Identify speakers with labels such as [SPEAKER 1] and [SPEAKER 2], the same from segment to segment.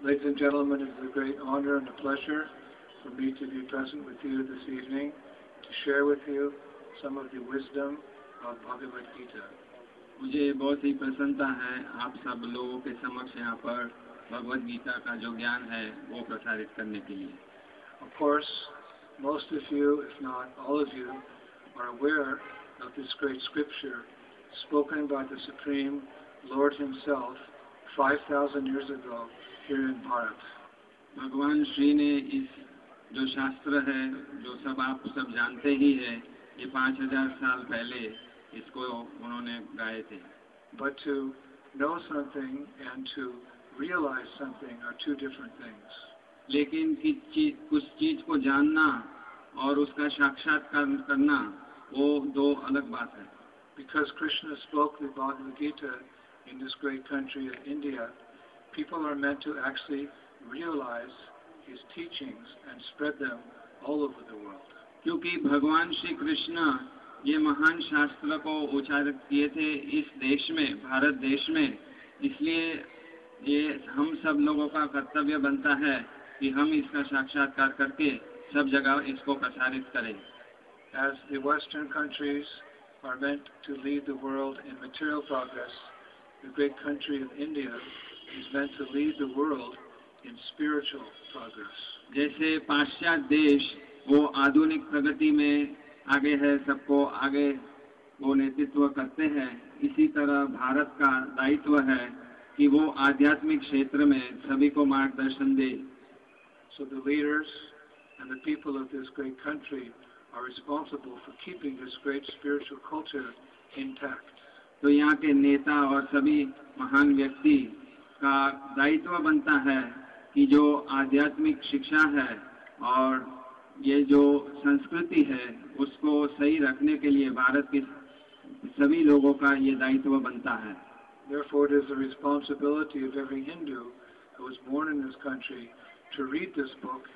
[SPEAKER 1] Ladies and gentlemen, it is a great honor and a pleasure for me to be present with you this evening to share with you some of the wisdom of Bhagavad Gita.
[SPEAKER 2] मुझे बहुत ही प्रसन्नता है आप सब लोगों के समक्ष यहाँ पर भगवत गीता का जो ज्ञान है वो प्रसारित करने के लिए
[SPEAKER 1] Of course, most of you, if not all of you, are aware of this great scripture spoken by the Supreme Lord Himself 5,000 years ago excellent Bharat
[SPEAKER 2] भगवान श्री ने इस जो शास्त्र है जो सब आप सब जानते ही है ये पाँच हजार साल पहले इसको उन्होंने गाए थे
[SPEAKER 1] but to know something and to realise something are two different things
[SPEAKER 2] लेकिन कि चीज कुछ चीज को जानना और उसका साक्षात्कार करना वो दो अलग बात है
[SPEAKER 1] because Krishna spoke the Bhagavad Gita in this great country of India people are meant to actually realize his teachings and spread them all over the world.
[SPEAKER 2] क्योंकि भगवान श्री कृष्ण ये महान शास्त्र को उच्चारित किए थे इस देश में भारत देश में इसलिए ये हम सब लोगों का कर्तव्य बनता है कि हम इसका साक्षात्कार करके सब जगह इसको प्रसारित करें
[SPEAKER 1] As the Western countries are meant to lead the world in material progress, the great country of India
[SPEAKER 2] जैसे पाश्चात्य देश वो आधुनिक प्रगति में आगे है सबको आगे वो नेतृत्व करते हैं इसी तरह भारत का दायित्व है कि वो आध्यात्मिक क्षेत्र में सभी को मार्गदर्शन दे
[SPEAKER 1] so the end the of this great country are responsible for keeping this great spiritual culture intact
[SPEAKER 2] तो यहाँ के नेता और सभी महान व्यक्ति का दायित्व बनता है कि जो आध्यात्मिक शिक्षा है और ये जो संस्कृति है उसको सही रखने के लिए भारत के सभी लोगों का ये दायित्व बनता है
[SPEAKER 1] Therefore, it is the responsibility of every Hindu who was born in this country to read this book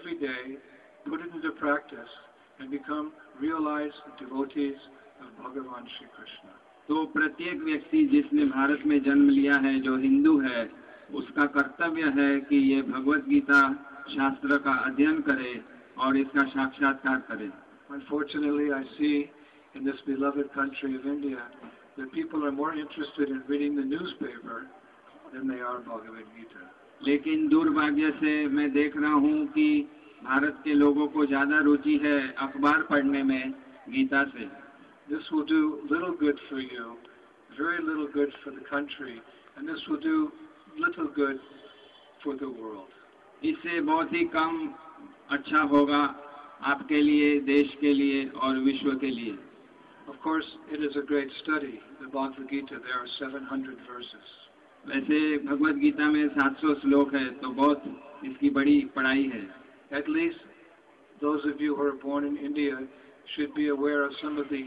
[SPEAKER 1] every day, put it into practice, and become realized devotees of Bhagavan Sri Krishna.
[SPEAKER 2] तो प्रत्येक व्यक्ति जिसने भारत में जन्म लिया है जो हिंदू है उसका कर्तव्य है कि ये भगवत गीता शास्त्र का अध्ययन करे और इसका साक्षात्कार करे
[SPEAKER 1] Unfortunately, I see in this beloved country of India that people are more interested in reading the newspaper than they are Bhagavad Gita.
[SPEAKER 2] लेकिन दुर्भाग्य से मैं देख रहा हूँ कि भारत के लोगों को ज्यादा रुचि है अखबार पढ़ने में गीता से
[SPEAKER 1] This will do little good for you, very little good for the country, and this will do little good for the world.
[SPEAKER 2] इससे बहुत ही कम अच्छा होगा आपके लिए देश के लिए और विश्व के लिए
[SPEAKER 1] Of course, it is a great study, the Bhagavad Gita. There are 700 verses.
[SPEAKER 2] वैसे भगवत गीता में 700 श्लोक है तो बहुत इसकी बड़ी पढ़ाई है
[SPEAKER 1] At least those of you who are born in India should be aware of some of the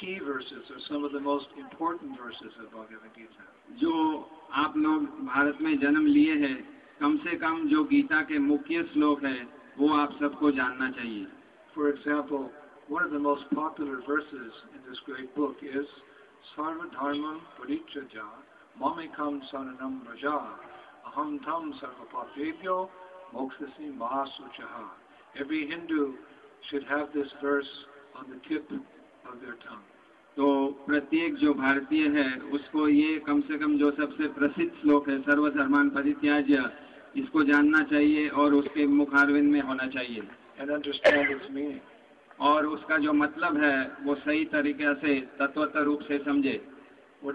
[SPEAKER 1] key verses or some of the most important verses of Bhagavad Gita.
[SPEAKER 2] जो आप लोग भारत में जन्म लिए हैं कम से कम जो गीता के मुख्य श्लोक है वो आप सबको जानना चाहिए
[SPEAKER 1] For example, one of the most popular verses in this great book is Sarvadharma Parichaja Mamekam Sananam Raja Aham Tam Sarvapapebhyo Moksasi Mahasuchaha Every Hindu should have this verse on the tip
[SPEAKER 2] तो प्रत्येक जो भारतीय है उसको ये कम से कम जो सबसे प्रसिद्ध श्लोक है सर्वधर्मान परित्याज्य इसको जानना चाहिए और उसके मुखारविंद में होना चाहिए और उसका जो मतलब है वो सही तरीके से तत्वतर रूप से समझे
[SPEAKER 1] What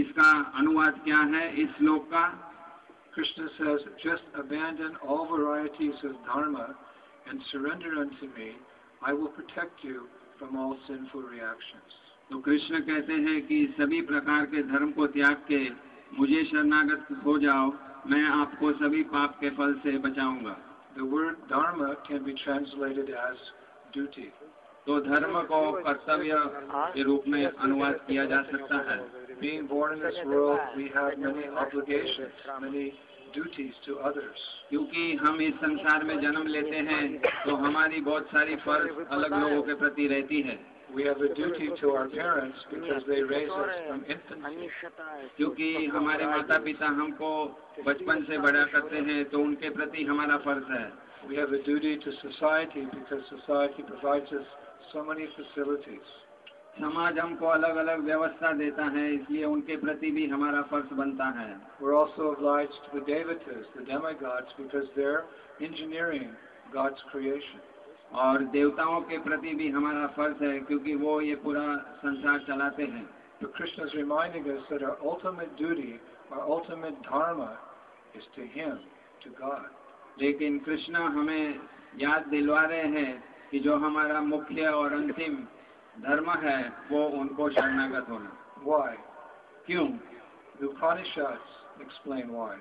[SPEAKER 2] इसका अनुवाद क्या है इस श्लोक का
[SPEAKER 1] Krishna says, just abandon all varieties of dharma and surrender unto me I will protect you from all sinful reactions
[SPEAKER 2] तो कृष्ण कहते हैं कि सभी प्रकार के धर्म को त्याग के मुझे शरणागत हो जाओ मैं आपको सभी पाप के फल से बचाऊंगा
[SPEAKER 1] The word dharma can be translated as duty.
[SPEAKER 2] तो धर्म को कर्तव्य के रूप में अनुवाद किया जा सकता है
[SPEAKER 1] Being born in this world, we have many obligations, many duties to others.
[SPEAKER 2] क्योंकि हम इस संसार में जन्म लेते हैं तो हमारी बहुत सारी फर्ज अलग लोगों के प्रति रहती है
[SPEAKER 1] We have a duty to our parents because they raise us from infancy.
[SPEAKER 2] क्योंकि हमारे माता पिता हमको बचपन से बड़ा करते हैं तो उनके प्रति हमारा फर्ज है
[SPEAKER 1] We have a duty to society because society provides us so many facilities.
[SPEAKER 2] समाज हमको अलग अलग व्यवस्था देता है इसलिए उनके प्रति भी हमारा फर्ज बनता है और देवताओं के प्रति भी हमारा फर्ज है क्योंकि वो ये पूरा संसार चलाते हैं
[SPEAKER 1] तो कृष्ण अल्टीमेट ड्यूटी
[SPEAKER 2] लेकिन कृष्णा हमें याद दिलवा रहे हैं कि जो हमारा मुख्य और अंतिम धर्म है वो उनको शरणागत होना
[SPEAKER 1] Why?
[SPEAKER 2] क्यों
[SPEAKER 1] The Upanishads explain why.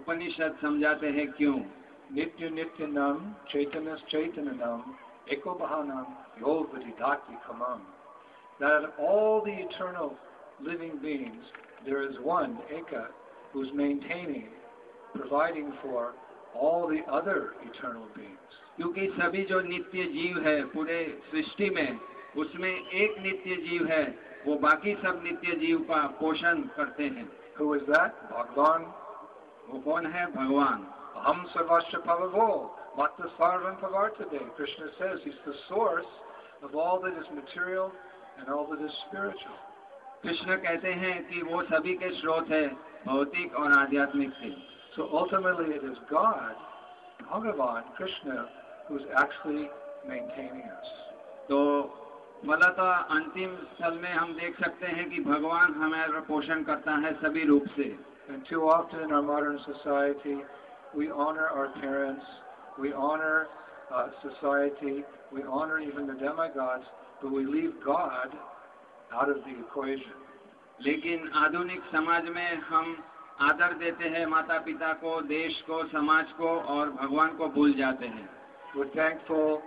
[SPEAKER 2] उपनिषद समझाते हैं क्यों
[SPEAKER 1] नित्य नित्य नाम चैतन्य चैतन्य नाम ekobahanam yogadidati kamam. That of all the eternal living beings, there is one, Eka, who's maintaining, providing for all the other eternal beings.
[SPEAKER 2] क्योंकि सभी जो नित्य जीव है पूरे सृष्टि में उसमें एक नित्य जीव है वो बाकी सब नित्य जीव का पोषण करते हैं
[SPEAKER 1] Who is that? भगवान
[SPEAKER 2] वो कौन है भगवान
[SPEAKER 1] हम सर्वस्व प्रभो But the Sarvan Pavar today, Krishna says he's the source of all that is material and all that is spiritual.
[SPEAKER 2] Krishna कहते हैं कि वो सभी के स्रोत है भौतिक और आध्यात्मिक से
[SPEAKER 1] So ultimately it is God, Bhagavan, Krishna, who's actually maintaining us.
[SPEAKER 2] तो मतलब अंतिम स्थल में हम देख सकते हैं कि भगवान हमें पोषण करता है सभी रूप से
[SPEAKER 1] टू uh,
[SPEAKER 2] लेकिन आधुनिक समाज में हम आदर देते हैं माता पिता को देश को समाज को और भगवान को भूल जाते हैं
[SPEAKER 1] we thankful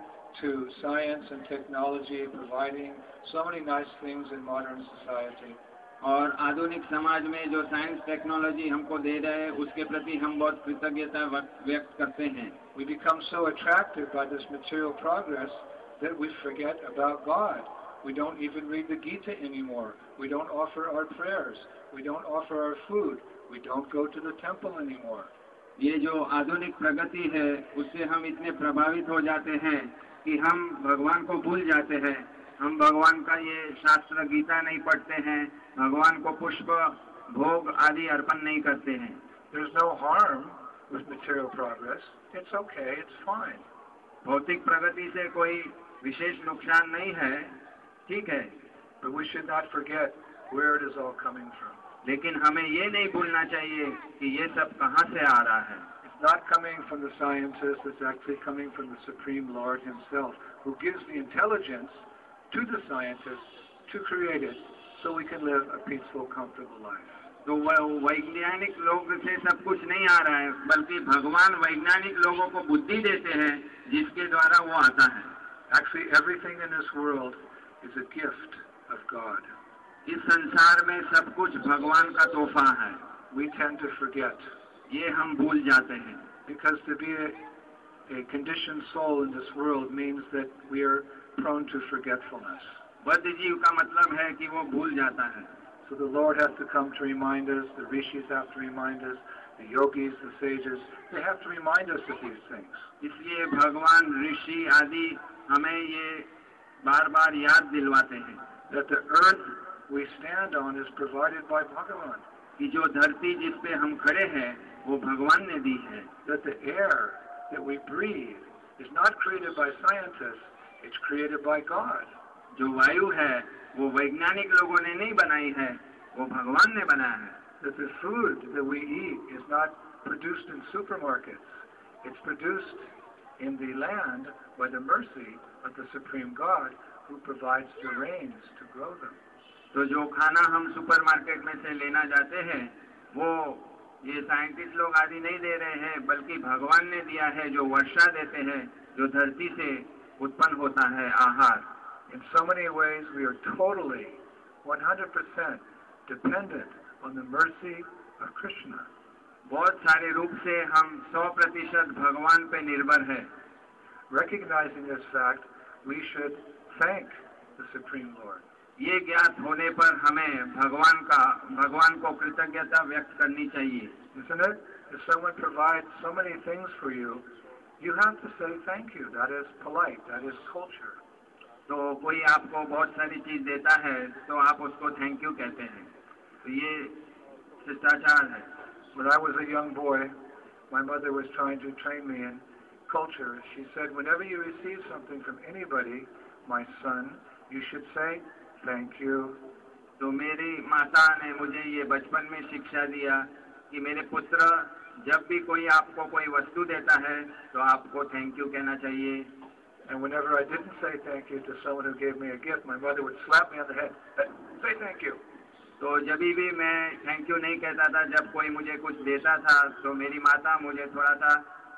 [SPEAKER 1] to science and technology providing so many nice things in modern society.
[SPEAKER 2] और आधुनिक समाज में जो साइंस टेक्नोलॉजी हमको दे रहे हैं उसके प्रति हम बहुत कृतज्ञता व्यक्त करते हैं
[SPEAKER 1] We become so attracted by this material progress that we forget about God. We don't even read the Gita anymore. We don't offer our prayers. We don't offer our food. We don't go to the temple anymore.
[SPEAKER 2] ये जो आधुनिक प्रगति है उससे हम इतने प्रभावित हो जाते हैं कि हम भगवान को भूल जाते हैं हम भगवान का ये शास्त्र गीता नहीं पढ़ते हैं भगवान को पुष्प भोग आदि अर्पण नहीं करते हैं भौतिक प्रगति से कोई विशेष नुकसान नहीं है ठीक है
[SPEAKER 1] But we should not forget where it is all coming from.
[SPEAKER 2] लेकिन हमें ये नहीं भूलना चाहिए कि ये सब कहाँ से आ रहा है
[SPEAKER 1] not coming from the sciences, it's actually coming from the Supreme Lord Himself, who gives the intelligence to the scientists to create it so we can live a peaceful, comfortable life.
[SPEAKER 2] तो वैज्ञानिक लोग से सब कुछ नहीं आ रहा है बल्कि भगवान वैज्ञानिक लोगों को बुद्धि देते हैं जिसके द्वारा वो आता है
[SPEAKER 1] Actually, everything in this world is a gift of God.
[SPEAKER 2] इस संसार में सब कुछ भगवान का तोहफा है
[SPEAKER 1] We tend to forget
[SPEAKER 2] ये हम भूल जाते हैं
[SPEAKER 1] because to be a, a conditioned soul in this world means that we are prone to forgetfulness.
[SPEAKER 2] बद्ध जीव का मतलब है कि वो भूल जाता है
[SPEAKER 1] So the Lord has to come to remind us, the rishis have to remind us, the yogis, the sages, they have to remind us of these things.
[SPEAKER 2] इसलिए भगवान ऋषि आदि हमें ये बार-बार याद दिलवाते हैं
[SPEAKER 1] That the earth we stand on is provided by Bhagavan.
[SPEAKER 2] कि जो धरती जिस पे हम खड़े हैं वो भगवान ने दी है
[SPEAKER 1] that the air that we breathe is not created by scientists it's created by God
[SPEAKER 2] जो वायु है वो वैज्ञानिक लोगों ने नहीं बनाई है वो भगवान ने बनाया है
[SPEAKER 1] that the food that we eat is not produced in supermarkets it's produced in the land by the mercy of the supreme god who provides the rains to grow them
[SPEAKER 2] तो जो खाना हम सुपरमार्केट में से लेना जाते हैं वो ये साइंटिस्ट लोग आदि नहीं दे रहे हैं बल्कि भगवान ने दिया है जो वर्षा देते हैं जो धरती से उत्पन्न होता है आहार
[SPEAKER 1] in so many ways we are totally Krishna
[SPEAKER 2] बहुत सारे रूप से हम सौ प्रतिशत भगवान पे निर्भर है
[SPEAKER 1] recognising this fact we should thank the supreme lord
[SPEAKER 2] ये ज्ञात होने पर हमें भगवान का भगवान को कृतज्ञता व्यक्त करनी चाहिए
[SPEAKER 1] you, have to say thank you. That is polite. That is culture.
[SPEAKER 2] तो कोई आपको बहुत सारी चीज देता है तो आप उसको थैंक यू कहते हैं तो ये शिष्टाचार है
[SPEAKER 1] When I was a young boy, my mother was trying to train me in culture. She said, whenever you receive something from anybody, my son, you should say thank you
[SPEAKER 2] तो मेरी माता ने मुझे ये बचपन में शिक्षा दिया कि मेरे पुत्र जब भी कोई आपको कोई वस्तु देता है तो आपको थैंक यू कहना चाहिए
[SPEAKER 1] And whenever I didn't say thank you to someone who gave me a gift, my mother would slap me on the head. Say thank you.
[SPEAKER 2] तो जब भी मैं थैंक यू नहीं कहता था जब कोई मुझे कुछ देता था तो मेरी माता मुझे थोड़ा सा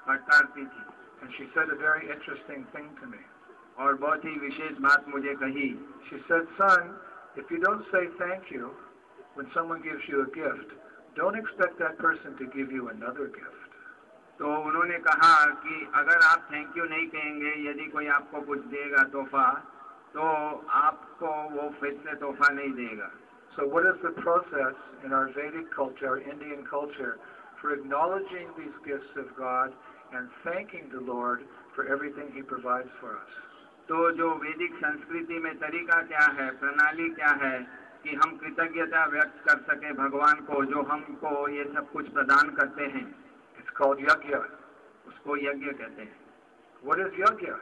[SPEAKER 2] फटकारती थी
[SPEAKER 1] And she said a very interesting thing to me.
[SPEAKER 2] और बहुत ही विशेष बात मुझे कही
[SPEAKER 1] She said, son, if you don't say thank you when someone gives you a gift, don't expect that person to give you another gift.
[SPEAKER 2] तो उन्होंने कहा कि अगर आप थैंक यू नहीं कहेंगे यदि कोई आपको कुछ देगा तोहफा तो आपको वो फिर से तोहफा नहीं देगा
[SPEAKER 1] So what is the process in our Vedic culture, our Indian culture, for acknowledging these gifts of God and thanking the Lord for everything He provides for us?
[SPEAKER 2] तो जो वैदिक संस्कृति में तरीका क्या है प्रणाली क्या है कि हम कृतज्ञता व्यक्त कर सके भगवान को जो हमको ये सब कुछ प्रदान करते हैं
[SPEAKER 1] यज्ञ
[SPEAKER 2] उसको यज्ञ कहते हैं
[SPEAKER 1] What is yajna?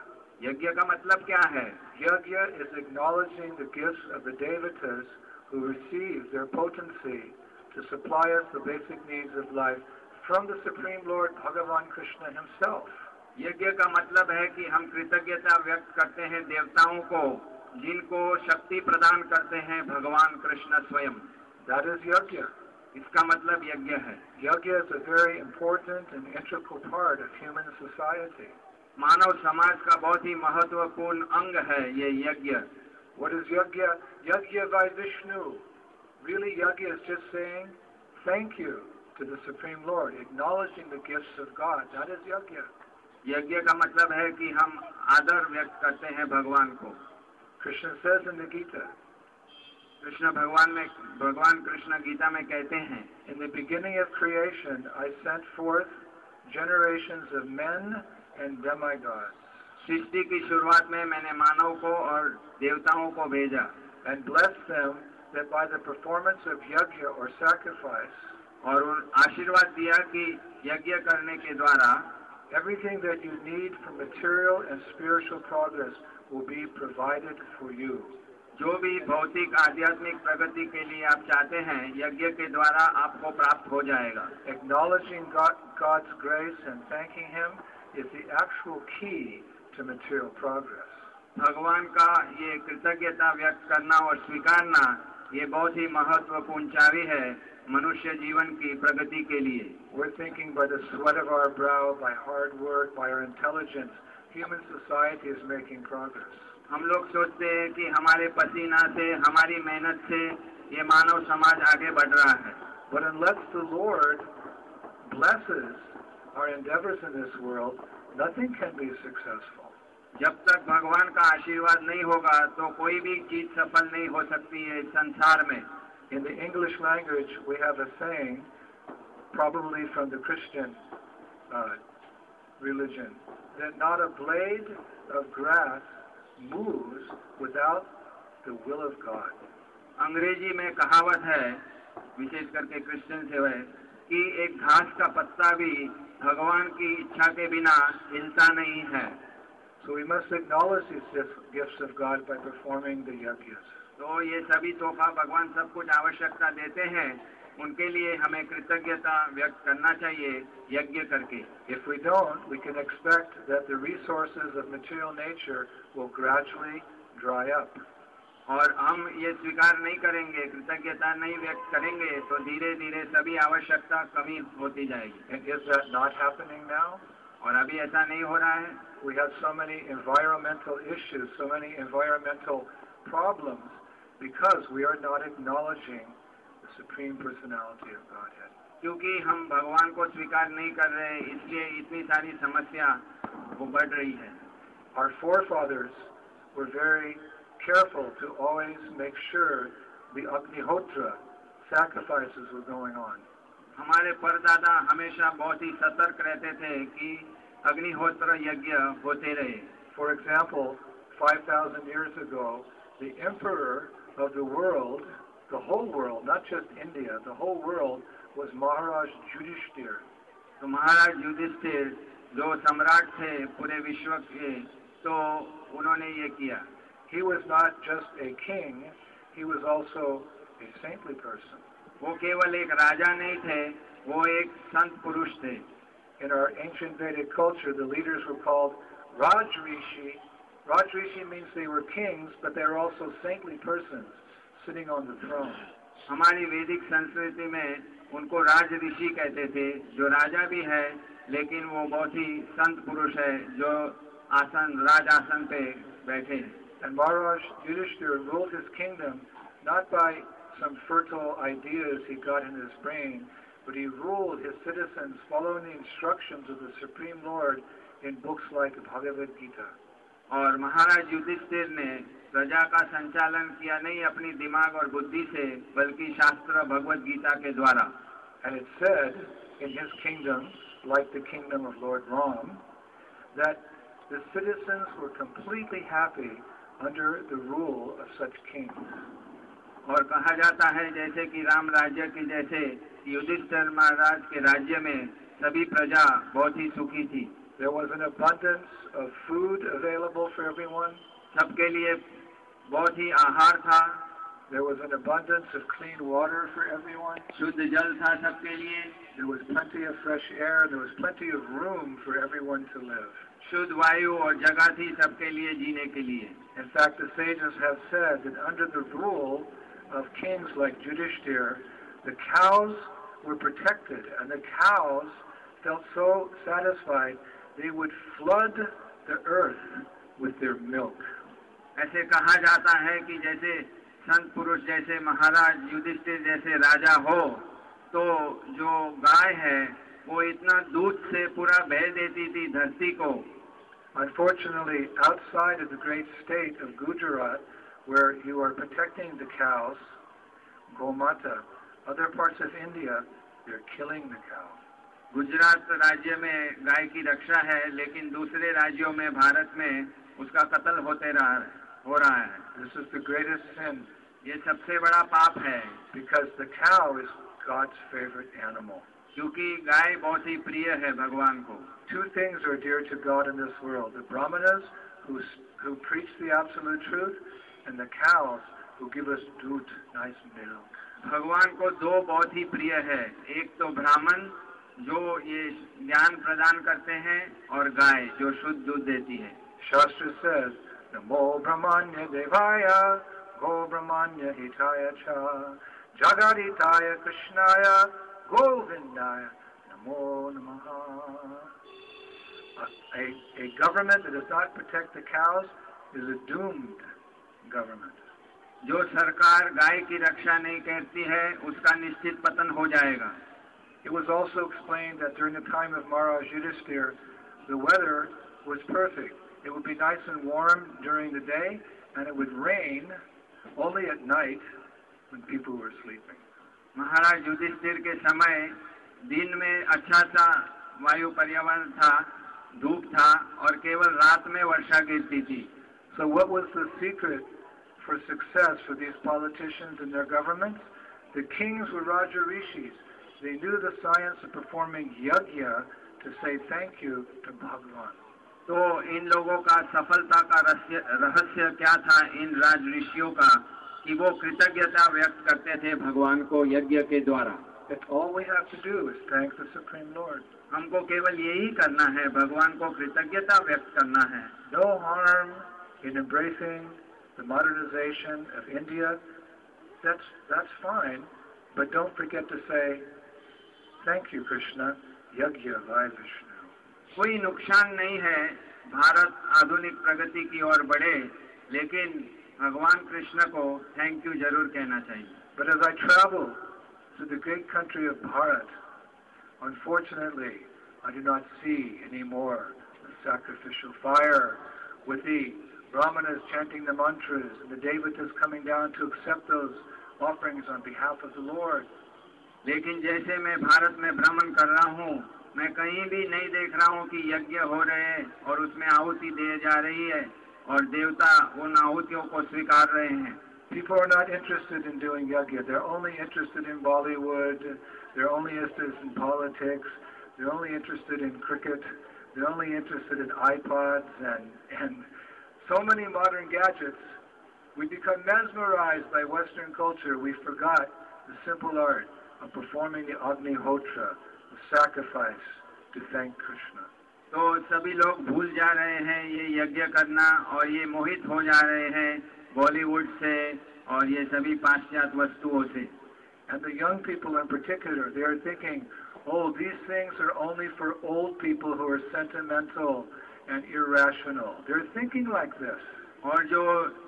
[SPEAKER 2] यज्ञ का मतलब क्या है
[SPEAKER 1] Yajna is acknowledging the gifts of the devatas who receive their potency to supply us the basic needs of life from the Supreme Lord Bhagavan Krishna himself.
[SPEAKER 2] यज्ञ का मतलब है कि हम कृतज्ञता व्यक्त करते हैं देवताओं को जिनको शक्ति प्रदान करते हैं भगवान कृष्ण स्वयं
[SPEAKER 1] That is यज्ञ
[SPEAKER 2] इसका मतलब यज्ञ है
[SPEAKER 1] yajna is a very important and integral part of human society
[SPEAKER 2] मानव समाज का बहुत ही महत्वपूर्ण अंग है ये यज्ञ
[SPEAKER 1] What is यज्ञ यज्ञ by Vishnu really यज्ञ is just saying thank you to the supreme lord acknowledging the gifts of god that is yagya
[SPEAKER 2] यज्ञ का मतलब है कि हम आदर व्यक्त करते हैं भगवान को
[SPEAKER 1] कृष्ण से गीता
[SPEAKER 2] कृष्ण भगवान में भगवान कृष्ण गीता में कहते हैं
[SPEAKER 1] in the beginning of creation I set forth generation of man and Brahma god
[SPEAKER 2] सृष्टि की शुरुआत में मैंने मानव को और देवताओं को भेजा
[SPEAKER 1] एंड ब्लेस परफॉर्मेंस ऑफ यज्ञ और सैक्रिफाइस
[SPEAKER 2] और उन आशीर्वाद दिया कि यज्ञ करने के द्वारा
[SPEAKER 1] Everything that you need for material and spiritual progress will be provided for you.
[SPEAKER 2] जो भी भौतिक आध्यात्मिक प्रगति के लिए आप चाहते हैं यज्ञ के द्वारा आपको प्राप्त हो जाएगा
[SPEAKER 1] Acknowledging God, God's grace and thanking Him is the actual key to material progress.
[SPEAKER 2] भगवान का ये कृतज्ञता व्यक्त करना और स्वीकारना ये बहुत ही है मनुष्य जीवन की प्रगति के लिए
[SPEAKER 1] We're thinking by the sweat of our brow, by hard work, by our intelligence, human society is making progress.
[SPEAKER 2] हम लोग सोचते हैं कि हमारे पसीना से हमारी मेहनत से ये मानव समाज आगे बढ़ रहा है
[SPEAKER 1] But unless the Lord blesses our endeavors in this world, nothing can be successful.
[SPEAKER 2] जब तक भगवान का आशीर्वाद नहीं होगा तो कोई भी चीज सफल नहीं हो सकती है संसार में
[SPEAKER 1] in the English language we have a saying probably from the Christian religion that not a blade of grass moves without the will of God
[SPEAKER 2] अंग्रेजी में कहावत है विशेष करके क्रिश्चियन से है कि एक घास का पत्ता भी भगवान की इच्छा के बिना हिलता नहीं है
[SPEAKER 1] So we must acknowledge these gifts of God by performing the yajnas.
[SPEAKER 2] So ये सभी तोहफा भगवान सब कुछ आवश्यकता देते हैं उनके लिए हमें कृतज्ञता व्यक्त करना चाहिए यज्ञ करके
[SPEAKER 1] If we don't, we can expect that the resources of material nature will gradually dry up.
[SPEAKER 2] और हम ये स्वीकार नहीं करेंगे कृतज्ञता नहीं व्यक्त करेंगे तो धीरे धीरे सभी आवश्यकता कमी होती जाएगी
[SPEAKER 1] And is that not happening now?
[SPEAKER 2] और अभी ऐसा नहीं हो रहा है
[SPEAKER 1] we have so many environmental issues, so many environmental problems, because we are not acknowledging the Supreme Personality of Godhead.
[SPEAKER 2] क्योंकि हम भगवान को स्वीकार नहीं कर रहे इसलिए इतनी सारी समस्या वो बढ़ रही है
[SPEAKER 1] Our forefathers were very careful to always make sure the Agnihotra sacrifices were going on.
[SPEAKER 2] हमारे परदादा हमेशा बहुत ही सतर्क रहते थे कि Agnihotra Yajna hote
[SPEAKER 1] For example, 5,000 years ago, the emperor of the world, the whole world, not just India, the whole world was Maharaj Yudhishthir.
[SPEAKER 2] So Maharaj Yudhishthir जो सम्राट थे पूरे विश्व के तो उन्होंने ये किया
[SPEAKER 1] He was not just a king, he was also a saintly person.
[SPEAKER 2] वो केवल एक राजा नहीं थे वो एक संत पुरुष थे
[SPEAKER 1] in our ancient Vedic culture, the leaders were called Rajrishi. Rajrishi means they were kings, but they were also saintly persons sitting on the throne.
[SPEAKER 2] हमारी वैदिक संस्कृति में उनको राज ऋषि कहते थे जो राजा भी है लेकिन वो बहुत ही संत पुरुष है जो आसन राज आसन पे बैठे
[SPEAKER 1] And Maharaj Yudhishthir ruled his kingdom not by some fertile ideas he got in his brain, but he ruled his citizens following the instructions of the Supreme Lord in books like Bhagavad Gita.
[SPEAKER 2] और महाराज युधिष्ठिर ने प्रजा का संचालन किया नहीं अपनी दिमाग और बुद्धि से बल्कि शास्त्र भगवत गीता के द्वारा
[SPEAKER 1] And it said in his kingdom, like the kingdom of Lord Ram, that the citizens were completely happy under the rule of such kings.
[SPEAKER 2] और कहा जाता है जैसे कि राम राज्य के जैसे युधिष्ठिर महाराज के राज्य में सभी प्रजा बहुत ही सुखी थी
[SPEAKER 1] There was an abundance of food available for everyone.
[SPEAKER 2] सबके लिए बहुत ही आहार था
[SPEAKER 1] There was an abundance of clean water for everyone.
[SPEAKER 2] शुद्ध जल था सबके लिए
[SPEAKER 1] There was plenty of fresh air. There was plenty of room for everyone to live.
[SPEAKER 2] शुद्ध वायु और जगह थी सबके लिए जीने के लिए.
[SPEAKER 1] In fact, the sages have said that under the rule of kings like Judishthir, the cows were protected, and the cows felt so satisfied they would flood the earth with their milk.
[SPEAKER 2] ऐसे कहा जाता है कि जैसे संत पुरुष जैसे महाराज युधिष्ठिर जैसे राजा हो तो जो गाय है वो इतना दूध से पूरा बह देती थी धरती को
[SPEAKER 1] Unfortunately, outside of the great state of Gujarat, where you are protecting the cows, Gomata, other parts of India, they're killing the cows.
[SPEAKER 2] Gujarat राज्य में गाय की रक्षा है लेकिन दूसरे राज्यों में भारत में उसका कत्ल होते रहा हो रहा है
[SPEAKER 1] This is the greatest sin.
[SPEAKER 2] ये सबसे बड़ा पाप है
[SPEAKER 1] Because the cow is God's favorite animal.
[SPEAKER 2] क्योंकि गाय बहुत ही प्रिय है भगवान को
[SPEAKER 1] Two things are dear to God in this world. The Brahmanas who, who preach the absolute truth and the cows who give us doodh nice milk
[SPEAKER 2] भगवान को दो बहुत ही प्रिय है एक तो ब्राह्मण जो ये ज्ञान प्रदान करते हैं और गाय जो शुद्ध दूध देती है
[SPEAKER 1] शास्त्र says नमो ब्रह्माण्य देवाय गो ब्रह्माण्य हिताय च जगदिताय कृष्णाय गोविंदाय नमो नमः A, a government that does not protect the cows is doomed government
[SPEAKER 2] जो सरकार गाय की रक्षा नहीं करती है उसका निश्चित पतन हो जाएगा
[SPEAKER 1] It was also explained that during the time of Maharaj Yudhisthira, the weather was perfect. It would be nice and warm during the day, and it would rain only at night when people were sleeping.
[SPEAKER 2] Maharaj Yudhishthir ke samay din mein acha tha, vayu पर्यावरण tha, dhoop tha, aur keval raat mein varsha गिरती thi.
[SPEAKER 1] So what was the secret for success for these politicians and their governments. The kings were Raja Rishis. They knew the science of performing yajna to say thank you to Bhagavan.
[SPEAKER 2] तो इन लोगों का सफलता का रहस्य क्या था इन राज का कि वो कृतज्ञता व्यक्त करते थे भगवान को यज्ञ के द्वारा हमको केवल यही करना है भगवान को कृतज्ञता व्यक्त करना है
[SPEAKER 1] no harm in embracing the modernization of India, that's, that's fine, but don't forget to say, thank you, Krishna, यज्ञ वाय विष्णु
[SPEAKER 2] कोई नुकसान नहीं है भारत आधुनिक प्रगति की ओर बढ़े लेकिन भगवान कृष्ण को थैंक यू जरूर कहना चाहिए
[SPEAKER 1] But as I travel to the great country of Bharat, unfortunately, I do not see anymore the sacrificial fire with thee brahmanas chanting the mantras, and the devatas coming down to accept those offerings on behalf of the Lord.
[SPEAKER 2] लेकिन जैसे मैं भारत में भ्रमण कर रहा हूँ मैं कहीं भी नहीं देख रहा हूँ कि यज्ञ हो रहे हैं और उसमें आहुति दिए जा रही है और देवता उन आहुतियों को स्वीकार रहे हैं
[SPEAKER 1] People are not interested in doing yajna. They're only interested in Bollywood. They're only interested in politics. They're only interested in cricket. They're only interested in iPods and, and so many modern gadgets, we become mesmerized by Western culture. We forgot the simple art of performing the Hotra, the sacrifice to thank Krishna.
[SPEAKER 2] तो सभी लोग भूल जा रहे हैं ये यज्ञ करना और ये मोहित हो जा रहे हैं बॉलीवुड से और ये सभी पाश्चात्य वस्तुओं से
[SPEAKER 1] And the young people in particular, they are thinking, oh, these things are only for old people who are sentimental and irrational. They're thinking like this.
[SPEAKER 2] और जो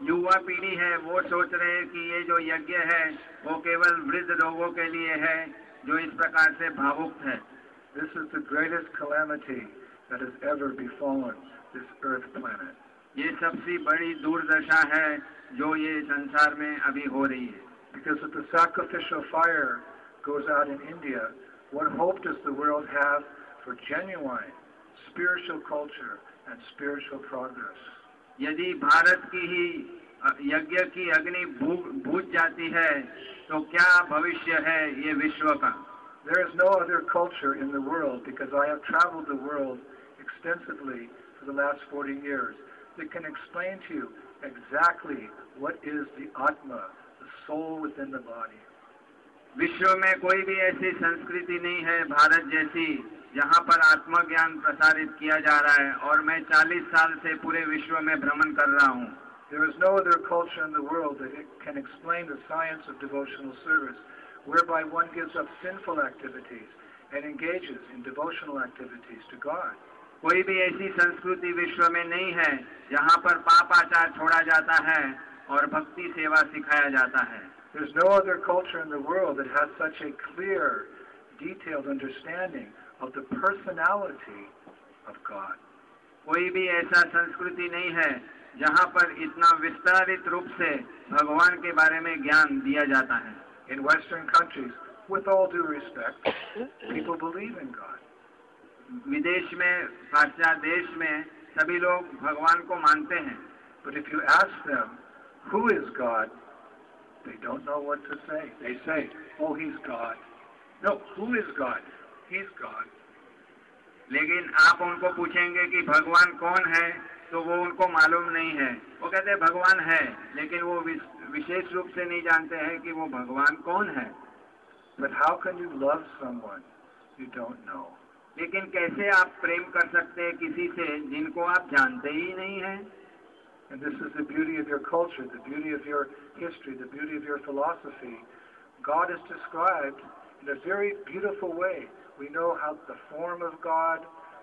[SPEAKER 2] युवा पीढ़ी है वो सोच रहे हैं कि ये जो यज्ञ है वो केवल वृद्ध लोगों के लिए है जो इस प्रकार से भावुक हैं
[SPEAKER 1] This is the greatest calamity that has ever befallen this earth planet.
[SPEAKER 2] ये सबसे बड़ी दुर्दशा है जो ये संसार में अभी हो रही है
[SPEAKER 1] Because if the sacrificial fire goes out in India, what hope does the world have for genuine spiritual culture and spiritual progress.
[SPEAKER 2] यदि भारत की ही यज्ञ की अग्नि भूत जाती है तो क्या भविष्य है ये विश्व का
[SPEAKER 1] There is no other culture in the world because I have traveled the world extensively for the last 40 years that can explain to you exactly what is the Atma, the soul within the body.
[SPEAKER 2] विश्व में कोई भी ऐसी संस्कृति नहीं है भारत जैसी यहाँ पर आत्मज्ञान प्रसारित किया जा रहा है और मैं 40 साल से पूरे विश्व में भ्रमण कर रहा हूँ
[SPEAKER 1] There is no other culture in the world that can explain the science of devotional service, whereby one gives up sinful activities and engages in devotional activities to God.
[SPEAKER 2] कोई भी ऐसी संस्कृति विश्व में नहीं है जहाँ पर पाप आचार छोड़ा जाता है और भक्ति सेवा सिखाया जाता है
[SPEAKER 1] There is no other culture in the world that has such a clear, detailed understanding of the personality of God.
[SPEAKER 2] कोई भी ऐसा संस्कृति नहीं है जहाँ पर इतना विस्तारित रूप से भगवान के बारे में ज्ञान दिया जाता है
[SPEAKER 1] In Western countries, with all due respect, people believe in God.
[SPEAKER 2] विदेश में पाश्चात्य देश में सभी लोग भगवान को मानते हैं
[SPEAKER 1] But if you ask them, who is God? They don't know what to say. They say, oh, he's God. No, who is God? he's God.
[SPEAKER 2] लेकिन आप उनको पूछेंगे कि भगवान कौन है तो वो उनको मालूम नहीं है वो कहते हैं भगवान है लेकिन वो विशेष रूप से नहीं जानते हैं कि वो भगवान कौन है
[SPEAKER 1] But how can you love someone you don't know?
[SPEAKER 2] लेकिन कैसे आप प्रेम कर सकते हैं किसी से जिनको आप जानते ही नहीं हैं?
[SPEAKER 1] And this is the beauty of your culture, the beauty of your history, the beauty of your philosophy. God is described in a very beautiful way We know how the form of God.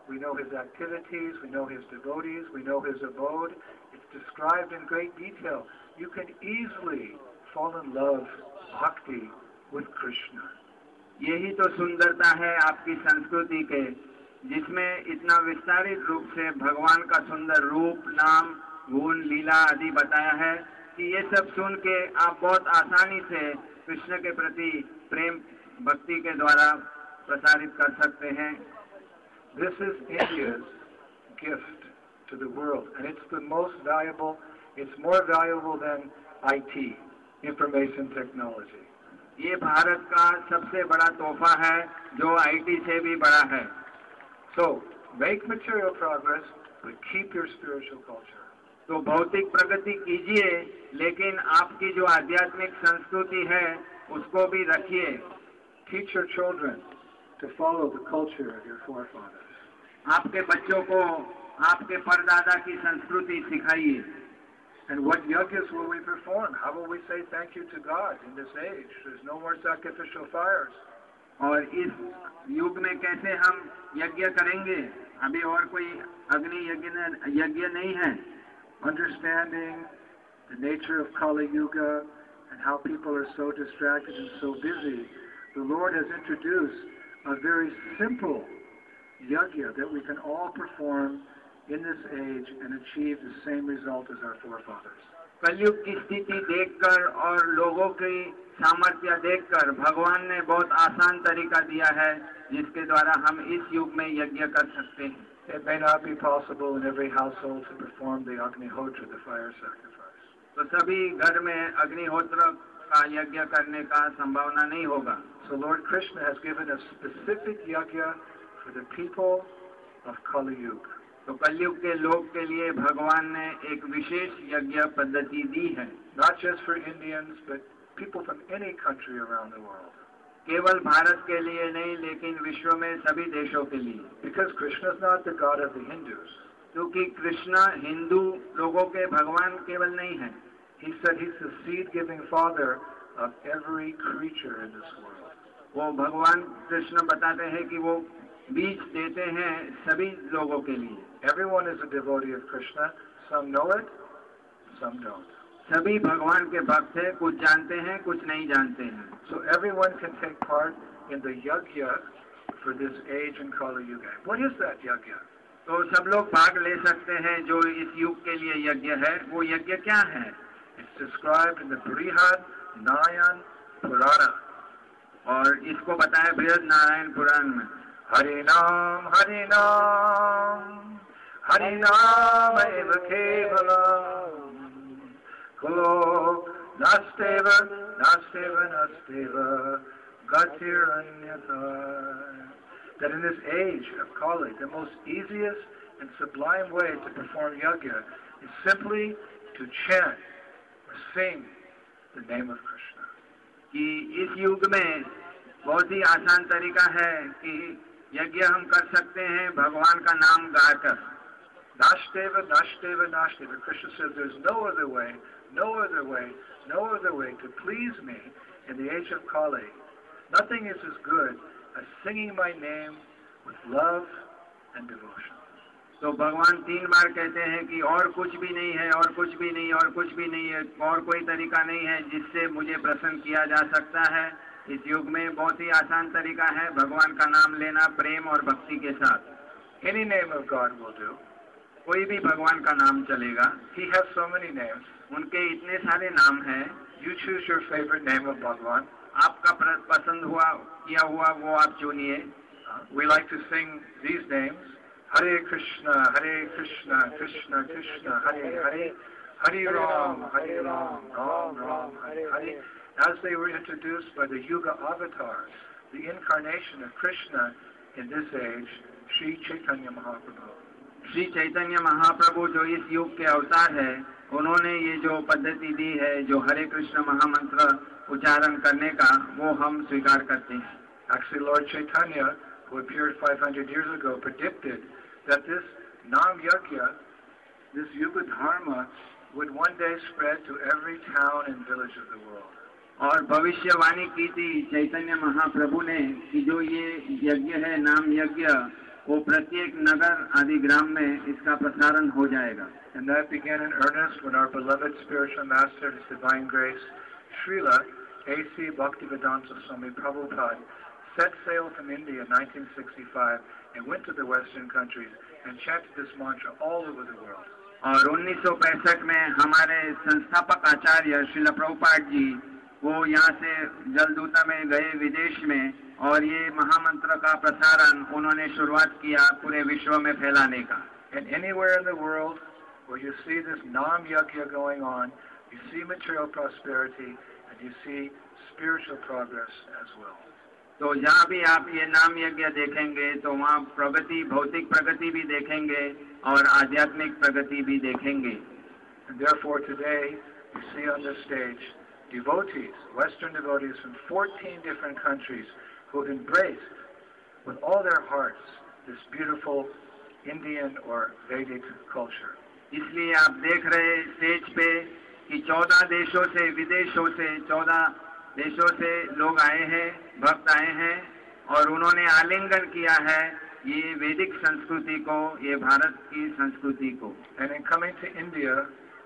[SPEAKER 1] We know his activities. We know his devotees. We know his abode. It's described in great detail. You can easily fall in love, bhakti, with Krishna.
[SPEAKER 2] यही तो सुंदरता है आपकी संस्कृति के जिसमें इतना विस्तारित रूप से भगवान का सुंदर रूप नाम गुण लीला आदि बताया है कि ये सब सुन के आप बहुत आसानी से कृष्ण के प्रति प्रेम भक्ति के द्वारा प्रसारित कर सकते हैं
[SPEAKER 1] this is India's gift to the world and it's the most valuable it's more valuable than IT information technology
[SPEAKER 2] ये भारत का सबसे बड़ा तोहफा है जो आईटी से भी बड़ा है
[SPEAKER 1] so make your progress but keep your spiritual culture
[SPEAKER 2] तो भौतिक प्रगति कीजिए लेकिन आपकी जो आध्यात्मिक संस्कृति है उसको भी रखिए
[SPEAKER 1] teach your children to follow the culture of your forefathers.
[SPEAKER 2] आपके बच्चों को आपके परदादा की संस्कृति सिखाइए
[SPEAKER 1] And what yogas will we perform? How will we say thank you to God in this age? There's no more sacrificial fires.
[SPEAKER 2] और इस युग में कैसे हम यज्ञ करेंगे अभी और कोई अग्नि यज्ञ यज्ञ नहीं है
[SPEAKER 1] Understanding the nature of Kali Yuga and how people are so distracted and so busy, the Lord has introduced a very simple yajna that we can all perform in this age and achieve the same result as our forefathers.
[SPEAKER 2] कलयुग की स्थिति देखकर और लोगों की सामर्थ्य देखकर भगवान ने बहुत आसान तरीका दिया है जिसके द्वारा हम इस युग में यज्ञ कर सकते हैं
[SPEAKER 1] It may not be possible in every household to perform the Agnihotra, the fire sacrifice.
[SPEAKER 2] तो सभी घर में अग्निहोत्र का यज्ञ करने का संभावना नहीं होगा
[SPEAKER 1] so lord Krishna has given a specific yajna for the people of Kaliyuga
[SPEAKER 2] तो कलयुग के लोग के लिए भगवान ने एक विशेष यज्ञ पद्धति दी है
[SPEAKER 1] not just for Indians but people from any country around the world
[SPEAKER 2] केवल भारत के लिए नहीं लेकिन विश्व में सभी देशों के लिए
[SPEAKER 1] because Krishna is not the god of the Hindus
[SPEAKER 2] क्योंकि कृष्णा हिंदू लोगों के भगवान केवल नहीं है
[SPEAKER 1] He said he's the seed-giving father of every creature in this world.
[SPEAKER 2] वो भगवान कृष्ण बताते हैं कि वो बीज देते हैं सभी लोगों के लिए
[SPEAKER 1] Everyone is a devotee of Krishna. Some know it, some don't.
[SPEAKER 2] सभी भगवान के भक्त हैं कुछ जानते हैं कुछ नहीं जानते हैं
[SPEAKER 1] So everyone can take part in the yajna for this age color Kali Yuga. What is that yajna?
[SPEAKER 2] तो सब लोग भाग ले सकते हैं जो इस युग के लिए यज्ञ है वो यज्ञ क्या है
[SPEAKER 1] it's described in the Brihad Nayan Purana.
[SPEAKER 2] Or इसको बताया बृहद Nayan Purana में
[SPEAKER 1] हरे नाम हरे नाम हरे नाम एव केवलम कुलो नास्तेव नास्तेव नास्तेव gatiranyata. That in this age of Kali, the most easiest and sublime way to perform yoga is simply to chant sing the name of Krishna.
[SPEAKER 2] कि इस युग में बहुत ही आसान तरीका है कि यज्ञ हम कर सकते हैं भगवान का नाम गाकर
[SPEAKER 1] दाशदेव दाशदेव दाशदेव Krishna says there's no other way no other way no other way to please me in the age of Kali nothing is as good as singing my name with love and devotion
[SPEAKER 2] तो भगवान तीन बार कहते हैं कि और कुछ भी नहीं है और कुछ भी नहीं और कुछ भी नहीं है और कोई तरीका नहीं है जिससे मुझे प्रसन्न किया जा सकता है इस युग में बहुत ही आसान तरीका है भगवान का नाम लेना प्रेम और भक्ति के साथ
[SPEAKER 1] एनी नेम ऑफ गॉड बोलते हो
[SPEAKER 2] कोई भी भगवान का नाम चलेगा
[SPEAKER 1] he have so many names
[SPEAKER 2] उनके इतने सारे नाम हैं
[SPEAKER 1] you choose your favourite name of Bhagwan
[SPEAKER 2] आपका पसंद हुआ किया हुआ वो आप चुनिए
[SPEAKER 1] we like to sing these names Hare Krishna Hare Krishna Krishna Krishna Hare Hare Hari Ram, Hari Ram, Ram Ram, Hari Hari. As they were introduced by the Yuga Avatar, the incarnation of Krishna in this age, Sri Chaitanya Mahaprabhu.
[SPEAKER 2] Shri Chaitanya Mahaprabhu जो इस युग के अवतार है उन्होंने ये जो पद्धति दी है जो हरे कृष्ण महामंत्र ucharan karne ka, wo hum swikar karte hain.
[SPEAKER 1] Actually, Lord Chaitanya, who appeared 500 years ago, predicted that this Namyakya, this Yuga Dharma, would one day spread to every town and village of the world.
[SPEAKER 2] और भविष्यवाणी की थी चैतन्य महाप्रभु ने कि जो ये यज्ञ है नाम यज्ञ वो प्रत्येक नगर आदि ग्राम में इसका प्रसारण हो जाएगा
[SPEAKER 1] And that began in earnest when our beloved spiritual master, His Divine Grace, Srila A.C. Bhaktivedanta Swami Prabhupada, set sail from India in 1965 and went to the Western countries and chanted this mantra all over the world.
[SPEAKER 2] और 1965 में हमारे संस्थापक आचार्य प्रभुपाद जी वो यहाँ से जलदूता में गए विदेश में और ये महामंत्र का प्रसारण उन्होंने शुरुआत किया पूरे विश्व में फैलाने का
[SPEAKER 1] anywhere in the world where you see this Nam Yagya going on, you see material prosperity and you see spiritual progress as well.
[SPEAKER 2] तो जहाँ भी आप ये नाम यज्ञ देखेंगे तो वहाँ प्रगति भौतिक प्रगति भी देखेंगे और आध्यात्मिक प्रगति भी देखेंगे
[SPEAKER 1] Therefore today you see on this stage devotees, Western devotees from 14 different countries who have embraced with all their hearts this beautiful Indian or Vedic culture.
[SPEAKER 2] इसलिए आप देख रहे स्टेज पे कि 14 देशों से विदेशों से 14 देशों से लोग आए हैं भक्त आए हैं और उन्होंने आलिंगन किया है ये वैदिक संस्कृति को ये भारत की संस्कृति को
[SPEAKER 1] And in coming to India,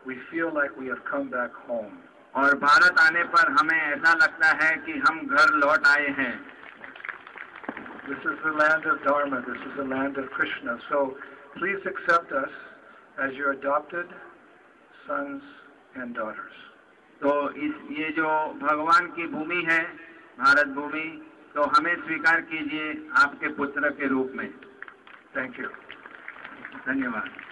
[SPEAKER 1] we feel like we have come back home.
[SPEAKER 2] और भारत आने पर हमें ऐसा लगता है कि हम घर लौट आए हैं
[SPEAKER 1] This is the land of Dharma. This is the land of Krishna. So please accept us as your adopted sons and daughters.
[SPEAKER 2] तो इस ये जो भगवान की भूमि है भारत भूमि तो हमें स्वीकार कीजिए आपके पुत्र के रूप में
[SPEAKER 1] थैंक यू
[SPEAKER 2] धन्यवाद